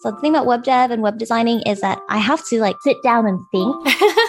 So the thing about web dev and web designing is that I have to like sit down and think.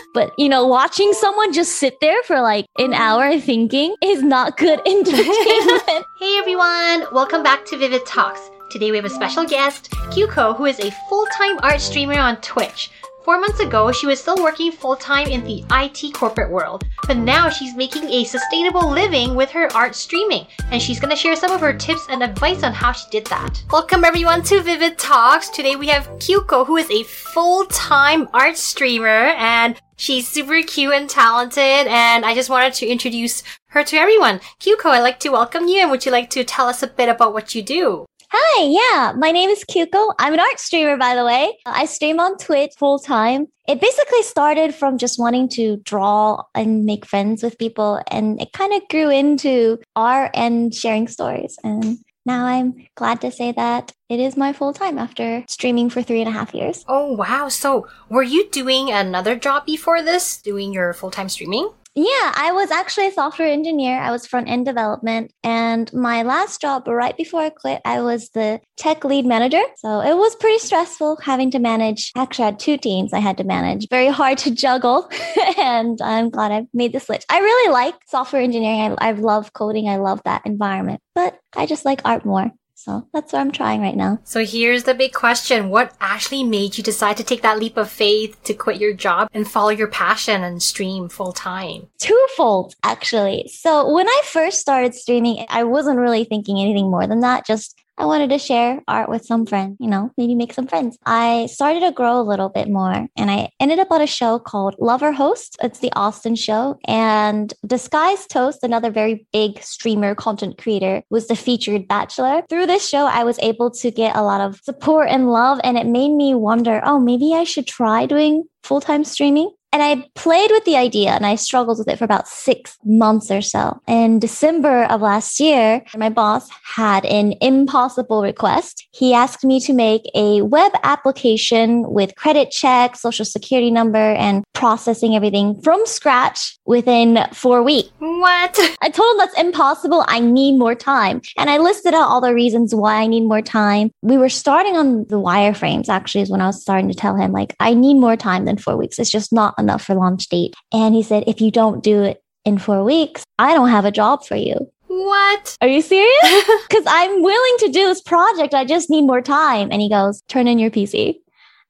but you know, watching someone just sit there for like an hour thinking is not good entertainment. hey everyone, welcome back to Vivid Talks. Today we have a special guest, Kyuko, who is a full-time art streamer on Twitch. Four months ago, she was still working full time in the IT corporate world, but now she's making a sustainable living with her art streaming, and she's gonna share some of her tips and advice on how she did that. Welcome everyone to Vivid Talks. Today we have Kyuko, who is a full time art streamer, and she's super cute and talented, and I just wanted to introduce her to everyone. Kyuko, I'd like to welcome you, and would you like to tell us a bit about what you do? Hi, yeah, my name is Kyuko. I'm an art streamer, by the way. I stream on Twitch full time. It basically started from just wanting to draw and make friends with people, and it kind of grew into art and sharing stories. And now I'm glad to say that it is my full time after streaming for three and a half years. Oh, wow. So, were you doing another job before this, doing your full time streaming? Yeah, I was actually a software engineer. I was front end development. And my last job, right before I quit, I was the tech lead manager. So it was pretty stressful having to manage. Actually, I had two teams I had to manage. Very hard to juggle. and I'm glad I made the switch. I really like software engineering. I, I love coding. I love that environment, but I just like art more. So that's what I'm trying right now. So here's the big question. What actually made you decide to take that leap of faith to quit your job and follow your passion and stream full time? Twofold, actually. So when I first started streaming, I wasn't really thinking anything more than that. Just I wanted to share art with some friends, you know, maybe make some friends. I started to grow a little bit more and I ended up on a show called Love or Host. It's the Austin show. And Disguised Toast, another very big streamer content creator, was the featured bachelor. Through this show, I was able to get a lot of support and love. And it made me wonder, oh, maybe I should try doing full time streaming. And I played with the idea and I struggled with it for about six months or so. In December of last year, my boss had an impossible request. He asked me to make a web application with credit check, social security number, and processing everything from scratch within four weeks. What? I told him that's impossible. I need more time. And I listed out all the reasons why I need more time. We were starting on the wireframes, actually, is when I was starting to tell him, like, I need more time than four weeks. It's just not enough for launch date. And he said, if you don't do it in four weeks, I don't have a job for you. What? Are you serious? Because I'm willing to do this project. I just need more time. And he goes, turn in your PC.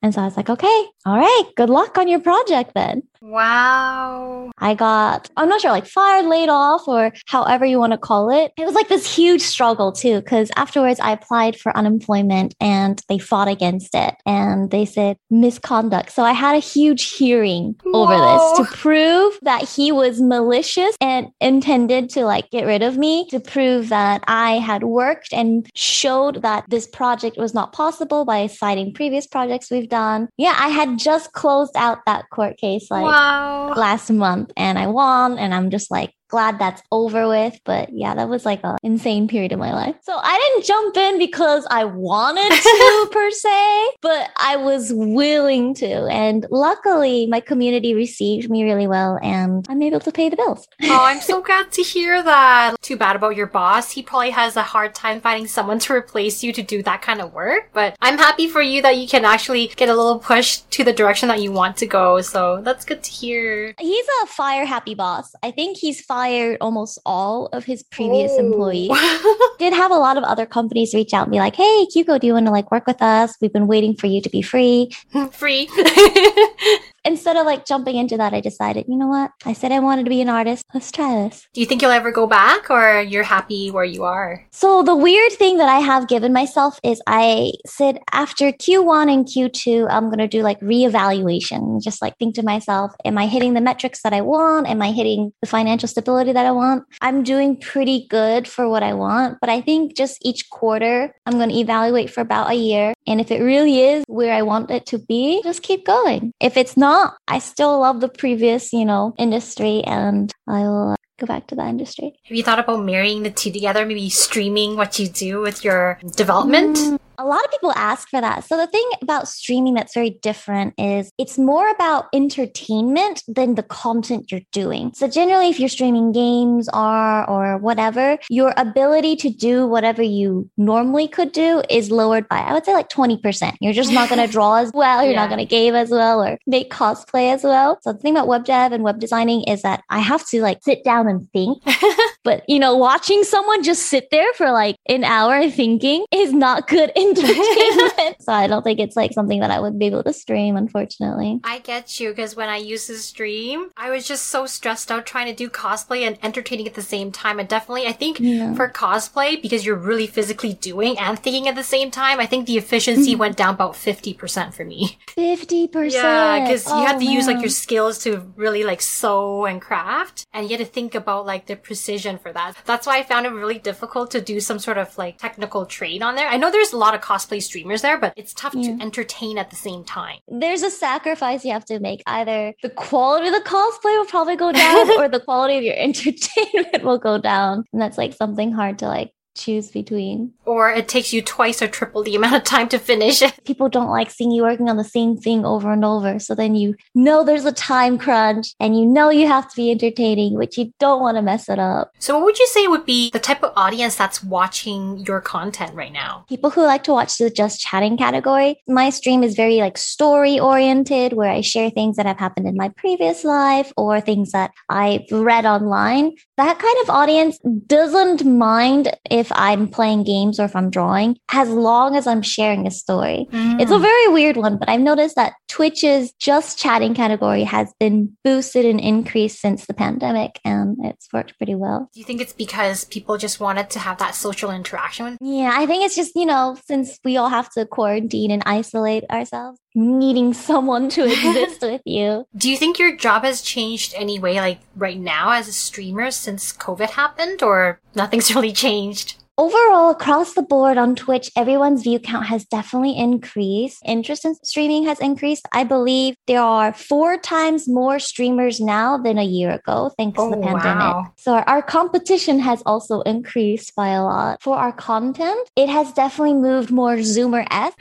And so I was like, okay, all right, good luck on your project then. Wow. I got, I'm not sure, like fired, laid off, or however you want to call it. It was like this huge struggle too, because afterwards I applied for unemployment and they fought against it and they said misconduct. So I had a huge hearing Whoa. over this to prove that he was malicious and intended to like get rid of me, to prove that I had worked and showed that this project was not possible by citing previous projects we've done. Yeah, I had just closed out that court case like wow. last month and I won and I'm just like glad that's over with. But yeah, that was like an insane period of my life. So I didn't jump in because I wanted to per se, but I was willing to. And luckily, my community received me really well and I'm able to pay the bills. oh, I'm so glad to hear that. Too bad about your boss. He probably has a hard time finding someone to replace you to do that kind of work. But I'm happy for you that you can actually get a little push to the direction that you want to go. So that's good to hear. He's a fire happy boss. I think he's fired almost all of his previous oh. employees. Did have a lot of other companies reach out and be like, "Hey, Kyuko, do you want to like work with us? We've been waiting for you to be free." free. Instead of like jumping into that, I decided, you know what? I said I wanted to be an artist. Let's try this. Do you think you'll ever go back or you're happy where you are? So the weird thing that I have given myself is I said after Q1 and Q2, I'm going to do like reevaluation. Just like think to myself, am I hitting the metrics that I want? Am I hitting the financial stability that I want? I'm doing pretty good for what I want, but I think just each quarter, I'm going to evaluate for about a year. And if it really is where I want it to be, just keep going. If it's not, I still love the previous, you know, industry and I'll go back to that industry. Have you thought about marrying the two together? Maybe streaming what you do with your development? Mm, A lot of people ask for that. So the thing about streaming that's very different is it's more about entertainment than the content you're doing. So generally, if you're streaming games or or whatever, your ability to do whatever you normally could do is lowered by I would say like 20%. You're just not going to draw as well. You're yeah. not going to game as well or make cosplay as well. So the thing about web dev and web designing is that I have to like sit down and think. but you know, watching someone just sit there for like an hour thinking is not good entertainment. so I don't think it's like something that I would be able to stream, unfortunately. I get you because when I used to stream, I was just so stressed out trying to do cosplay and entertaining at the same time. And definitely, I think yeah. for cosplay, because you're really physically doing and thinking at the same time, I think the efficiency mm-hmm. went down about 50% for me. 50%? Yeah, because oh, you have to man. use like your skills to really like sew and craft. And you had to think about like the precision for that. That's why I found it really difficult to do some sort of like technical trade on there. I know there's a lot of cosplay streamers there, but it's tough yeah. to entertain at the same time. There's a sacrifice you have to make. Either the quality of the cosplay will probably go down or the quality of your entertainment will go down. And that's like something hard to like choose between. Or it takes you twice or triple the amount of time to finish it. People don't like seeing you working on the same thing over and over. So then you know there's a time crunch and you know you have to be entertaining, but you don't want to mess it up. So what would you say would be the type of audience that's watching your content right now? People who like to watch the just chatting category. My stream is very like story oriented where I share things that have happened in my previous life or things that I've read online. That kind of audience doesn't mind if if I'm playing games or if I'm drawing, as long as I'm sharing a story. Mm. It's a very weird one, but I've noticed that Twitch's just chatting category has been boosted and increased since the pandemic, and it's worked pretty well. Do you think it's because people just wanted to have that social interaction? Yeah, I think it's just, you know, since we all have to quarantine and isolate ourselves, needing someone to exist with you. Do you think your job has changed anyway, like right now as a streamer since COVID happened, or nothing's really changed? Overall, across the board on Twitch, everyone's view count has definitely increased. Interest in streaming has increased. I believe there are four times more streamers now than a year ago, thanks oh, to the oh, pandemic. Wow. So our competition has also increased by a lot. For our content, it has definitely moved more Zoomer esque.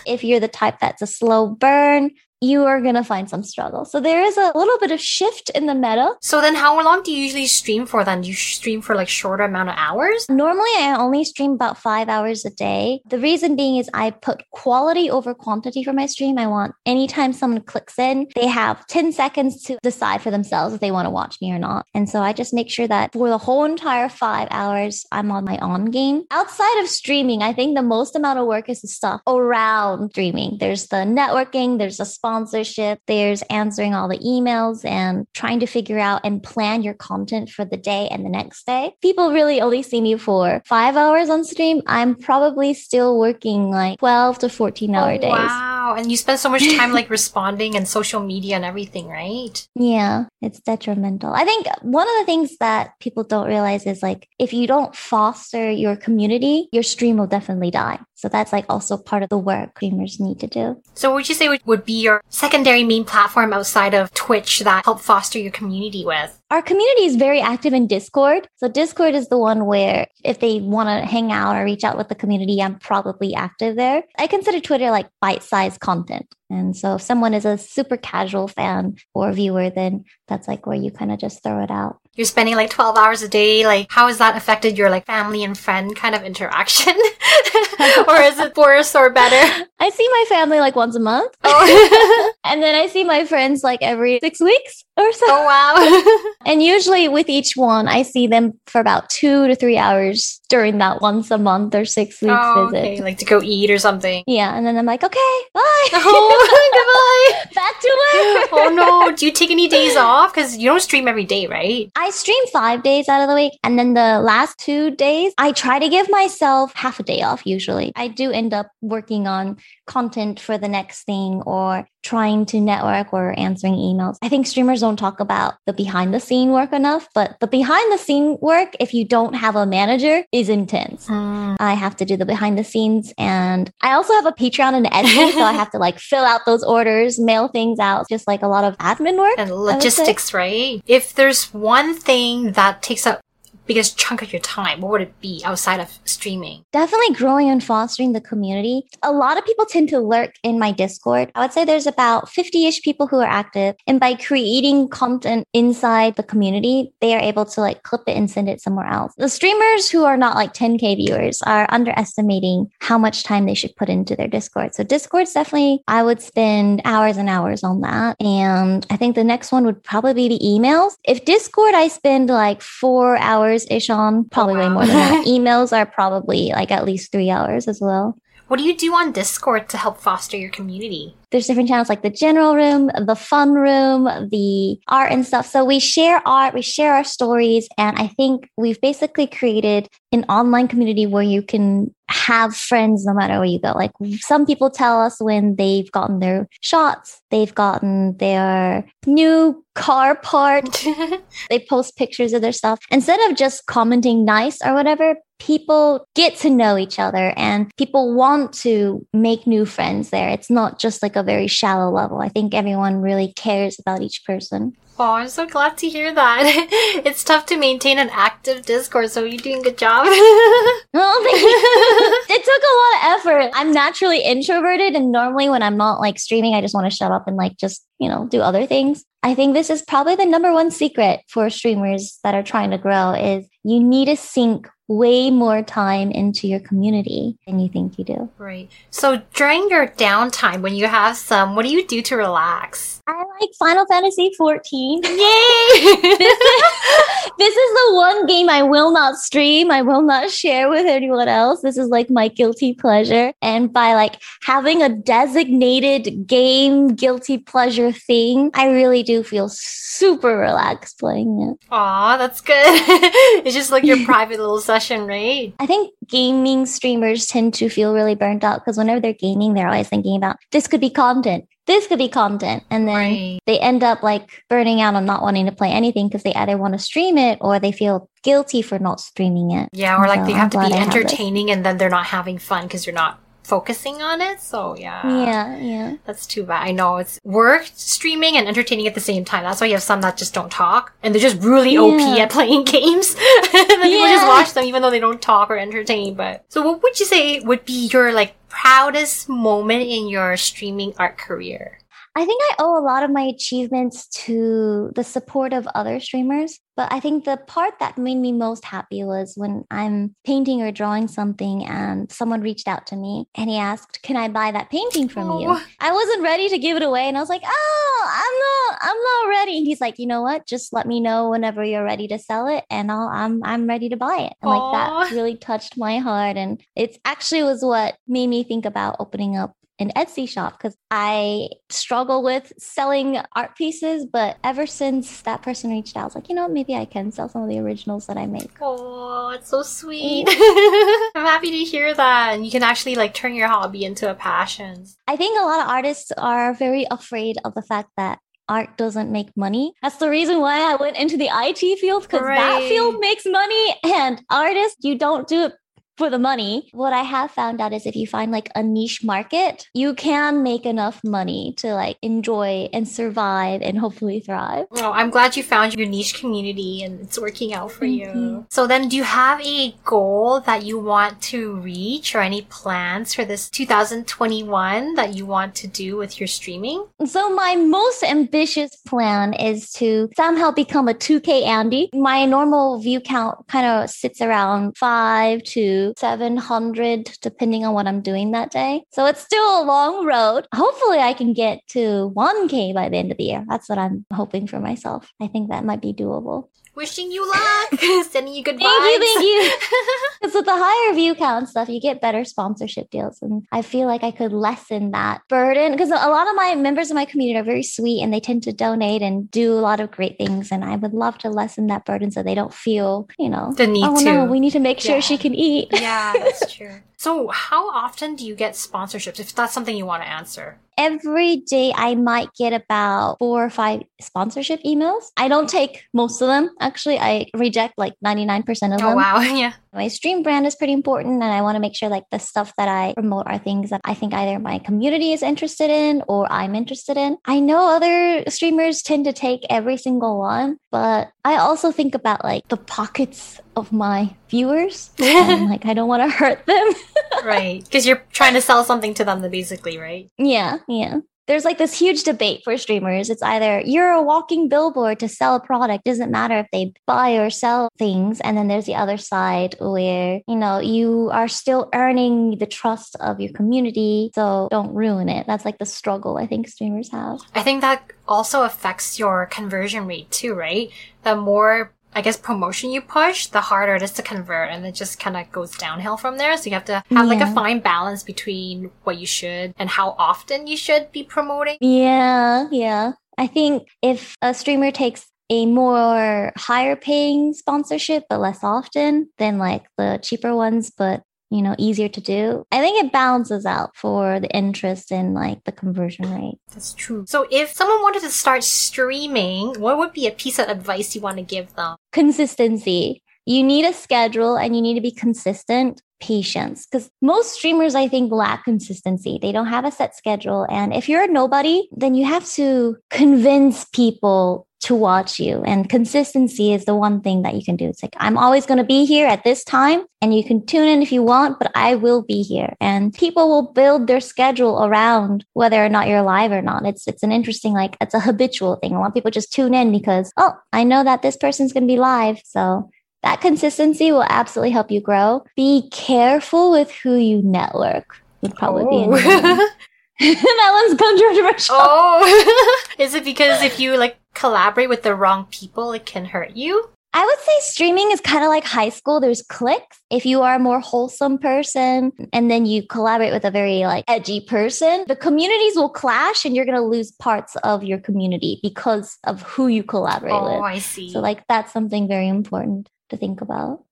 if you're the type that's a slow burn, you are going to find some struggle. So there is a little bit of shift in the meta. So then how long do you usually stream for then? Do you stream for like shorter amount of hours? Normally I only stream about five hours a day. The reason being is I put quality over quantity for my stream. I want anytime someone clicks in, they have 10 seconds to decide for themselves if they want to watch me or not. And so I just make sure that for the whole entire five hours, I'm on my on game. Outside of streaming, I think the most amount of work is the stuff around streaming. There's the networking, there's the sponsor sponsorship, there's answering all the emails and trying to figure out and plan your content for the day and the next day. People really only see me for five hours on stream. I'm probably still working like 12 to 14 hour oh, days. Wow. And you spend so much time like responding and social media and everything, right? Yeah, it's detrimental. I think one of the things that people don't realize is like if you don't foster your community, your stream will definitely die. So that's like also part of the work streamers need to do. So what would you say would be your secondary main platform outside of Twitch that help foster your community with? Our community is very active in Discord. So Discord is the one where if they want to hang out or reach out with the community, I'm probably active there. I consider Twitter like bite-sized content. And so if someone is a super casual fan or viewer, then that's like where you kind of just throw it out. You're spending like 12 hours a day. Like, how has that affected your like family and friend kind of interaction? or is it worse or better? I see my family like once a month. Oh. and then I see my friends like every six weeks or so. Oh, wow. and usually with each one, I see them for about two to three hours during that once a month or six weeks oh, visit. Okay, like to go eat or something. Yeah. And then I'm like, okay, bye. Oh, goodbye. Back to work. oh, no. Do you take any days off? Because you don't stream every day, right? I stream five days out of the week. And then the last two days, I try to give myself half a day off usually. I do end up working on content for the next thing or trying to network or answering emails. I think streamers don't talk about the behind the scene work enough, but the behind the scene work, if you don't have a manager, is intense. Mm. I have to do the behind the scenes and I also have a Patreon and Etsy, so I have to like fill out those orders, mail things out, just like a lot of admin work. And logistics, right? If there's one thing that takes up biggest chunk of your time? What would it be outside of streaming? Definitely growing and fostering the community. A lot of people tend to lurk in my Discord. I would say there's about 50 ish people who are active. And by creating content inside the community, they are able to like clip it and send it somewhere else. The streamers who are not like 10K viewers are underestimating how much time they should put into their Discord. So Discord's definitely, I would spend hours and hours on that. And I think the next one would probably be emails. If Discord, I spend like four hours ish on, probably way more than that. emails are probably like at least three hours as well. What do you do on Discord to help foster your community? There's different channels like the general room, the fun room, the art and stuff. So we share art, we share our stories. And I think we've basically created an online community where you can have friends no matter where you go. Like some people tell us when they've gotten their shots, they've gotten their new car part, they post pictures of their stuff. Instead of just commenting nice or whatever, people get to know each other and people want to make new friends there. It's not just like a very shallow level. I think everyone really cares about each person. Oh, I'm so glad to hear that. it's tough to maintain an active Discord, so you're doing a good job. oh, it took a lot of effort. I'm naturally introverted, and normally when I'm not like streaming, I just want to shut up and like just, you know, do other things. I think this is probably the number one secret for streamers that are trying to grow is you need to sink way more time into your community than you think you do. Right. So during your downtime, when you have some, what do you do to relax? I like Final Fantasy 14. Yay! this, is, this is the one game I will not stream. I will not share with anyone else. This is like my guilty pleasure. And by like having a designated game guilty pleasure thing, I really do feel super relaxed playing it. Aw, that's good. it's just like your private little session, right? I think gaming streamers tend to feel really burnt out because whenever they're gaming, they're always thinking about this could be content this could be content and then right. they end up like burning out on not wanting to play anything because they either want to stream it or they feel guilty for not streaming it yeah or like so they have I'm to be entertaining and then they're not having fun because you're not focusing on it so yeah yeah yeah that's too bad i know it's work streaming and entertaining at the same time that's why you have some that just don't talk and they're just really yeah. op at playing games and then yeah. people just watch them even though they don't talk or entertain but so what would you say would be your like proudest moment in your streaming art career? I think I owe a lot of my achievements to the support of other streamers. But I think the part that made me most happy was when I'm painting or drawing something and someone reached out to me and he asked, Can I buy that painting from oh. you? I wasn't ready to give it away. And I was like, Oh, I'm not, I'm not ready. And he's like, you know what? Just let me know whenever you're ready to sell it and I'll I'm I'm ready to buy it. And like that really touched my heart. And it's actually was what made me think about opening up an Etsy shop because I struggle with selling art pieces. But ever since that person reached out, I was like, you know, maybe I can sell some of the originals that I make. Oh, it's so sweet. I'm happy to hear that. And you can actually like turn your hobby into a passion. I think a lot of artists are very afraid of the fact that art doesn't make money. That's the reason why I went into the IT field because right. that field makes money. And artists, you don't do it for the money. What I have found out is if you find like a niche market, you can make enough money to like enjoy and survive and hopefully thrive. Oh, I'm glad you found your niche community and it's working out for you. you. So then do you have a goal that you want to reach or any plans for this 2021 that you want to do with your streaming? So my most ambitious plan is to somehow become a 2K Andy. My normal view count kind of sits around 5 to 700, depending on what I'm doing that day. So it's still a long road. Hopefully, I can get to 1K by the end of the year. That's what I'm hoping for myself. I think that might be doable. Wishing you luck. Sending you good vibes. Thank you, thank you. Because with the higher view count stuff, you get better sponsorship deals. And I feel like I could lessen that burden because a lot of my members of my community are very sweet and they tend to donate and do a lot of great things. And I would love to lessen that burden so they don't feel, you know, the need oh, to. No, we need to make sure yeah. she can eat. Yeah, that's true. So, how often do you get sponsorships if that's something you want to answer? every day I might get about four or five sponsorship emails. I don't take most of them. Actually, I reject like 99% of oh, them. Oh, wow. Yeah. My stream brand is pretty important. And I want to make sure like the stuff that I promote are things that I think either my community is interested in or I'm interested in. I know other streamers tend to take every single one, but I also think about like the pockets of my viewers. and, like I don't want to hurt them. right. Because you're trying to sell something to them basically, right? Yeah. Yeah. There's like this huge debate for streamers. It's either you're a walking billboard to sell a product, doesn't matter if they buy or sell things. And then there's the other side where, you know, you are still earning the trust of your community. So don't ruin it. That's like the struggle I think streamers have. I think that also affects your conversion rate too, right? The more I guess promotion you push, the harder it is to convert and it just kind of goes downhill from there. So you have to have yeah. like a fine balance between what you should and how often you should be promoting. Yeah, yeah. I think if a streamer takes a more higher paying sponsorship but less often than like the cheaper ones but you know, easier to do. I think it balances out for the interest in like the conversion rate. That's true. So if someone wanted to start streaming, what would be a piece of advice you want to give them? Consistency. You need a schedule and you need to be consistent patience because most streamers i think lack consistency they don't have a set schedule and if you're a nobody then you have to convince people to watch you. And consistency is the one thing that you can do. It's like, I'm always going to be here at this time and you can tune in if you want, but I will be here. And people will build their schedule around whether or not you're live or not. It's, it's an interesting, like, it's a habitual thing. A lot of people just tune in because, oh, I know that this person's going to be live. So that consistency will absolutely help you grow. Be careful with who you network would probably oh. be that one's controversial. Oh, is it because if you like collaborate with the wrong people, it can hurt you? I would say streaming is kind of like high school. There's cliques. If you are a more wholesome person and then you collaborate with a very like edgy person, the communities will clash and you're going to lose parts of your community because of who you collaborate oh, with. Oh, I see. So like that's something very important to think about.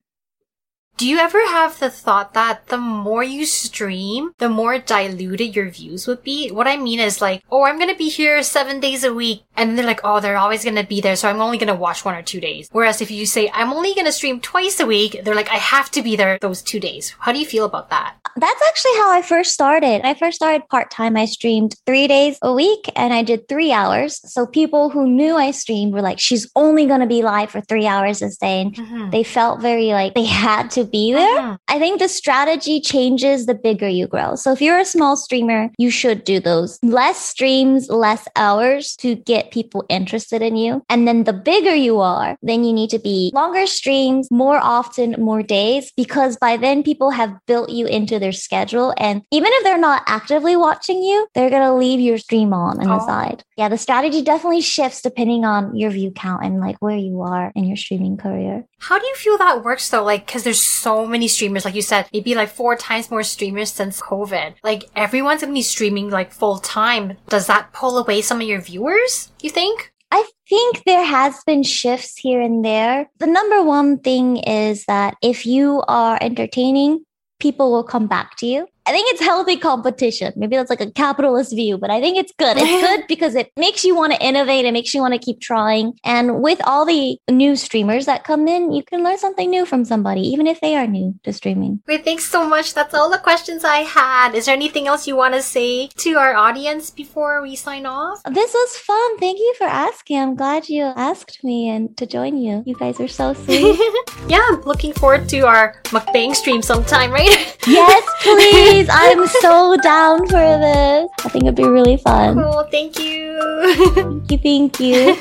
Do you ever have the thought that the more you stream, the more diluted your views would be? What I mean is like, oh, I'm gonna be here seven days a week. And they're like, oh, they're always gonna be there. So I'm only gonna watch one or two days. Whereas if you say, I'm only gonna stream twice a week, they're like, I have to be there those two days. How do you feel about that? That's actually how I first started. I first started part time. I streamed three days a week and I did three hours. So people who knew I streamed were like, she's only gonna be live for three hours a day. And mm-hmm. they felt very like they had to be there. Uh-huh. I think the strategy changes the bigger you grow. So if you're a small streamer, you should do those less streams, less hours to get people interested in you. And then the bigger you are, then you need to be longer streams, more often, more days, because by then people have built you into their schedule. And even if they're not actively watching you, they're going to leave your stream on on oh. the side. Yeah, the strategy definitely shifts depending on your view count and like where you are in your streaming career. How do you feel that works though? Like, cause there's so many streamers, like you said, maybe like four times more streamers since COVID. Like, everyone's gonna be streaming like full time. Does that pull away some of your viewers, you think? I think there has been shifts here and there. The number one thing is that if you are entertaining, people will come back to you. I think it's healthy competition. Maybe that's like a capitalist view, but I think it's good. It's good because it makes you want to innovate. It makes you want to keep trying. And with all the new streamers that come in, you can learn something new from somebody, even if they are new to streaming. Great. Thanks so much. That's all the questions I had. Is there anything else you want to say to our audience before we sign off? This was fun. Thank you for asking. I'm glad you asked me and to join you. You guys are so sweet. yeah, I'm looking forward to our mukbang stream sometime, right? yes, please please. I'm so down for this. I think it'd be really fun. Cool. Thank you. thank you. Thank you.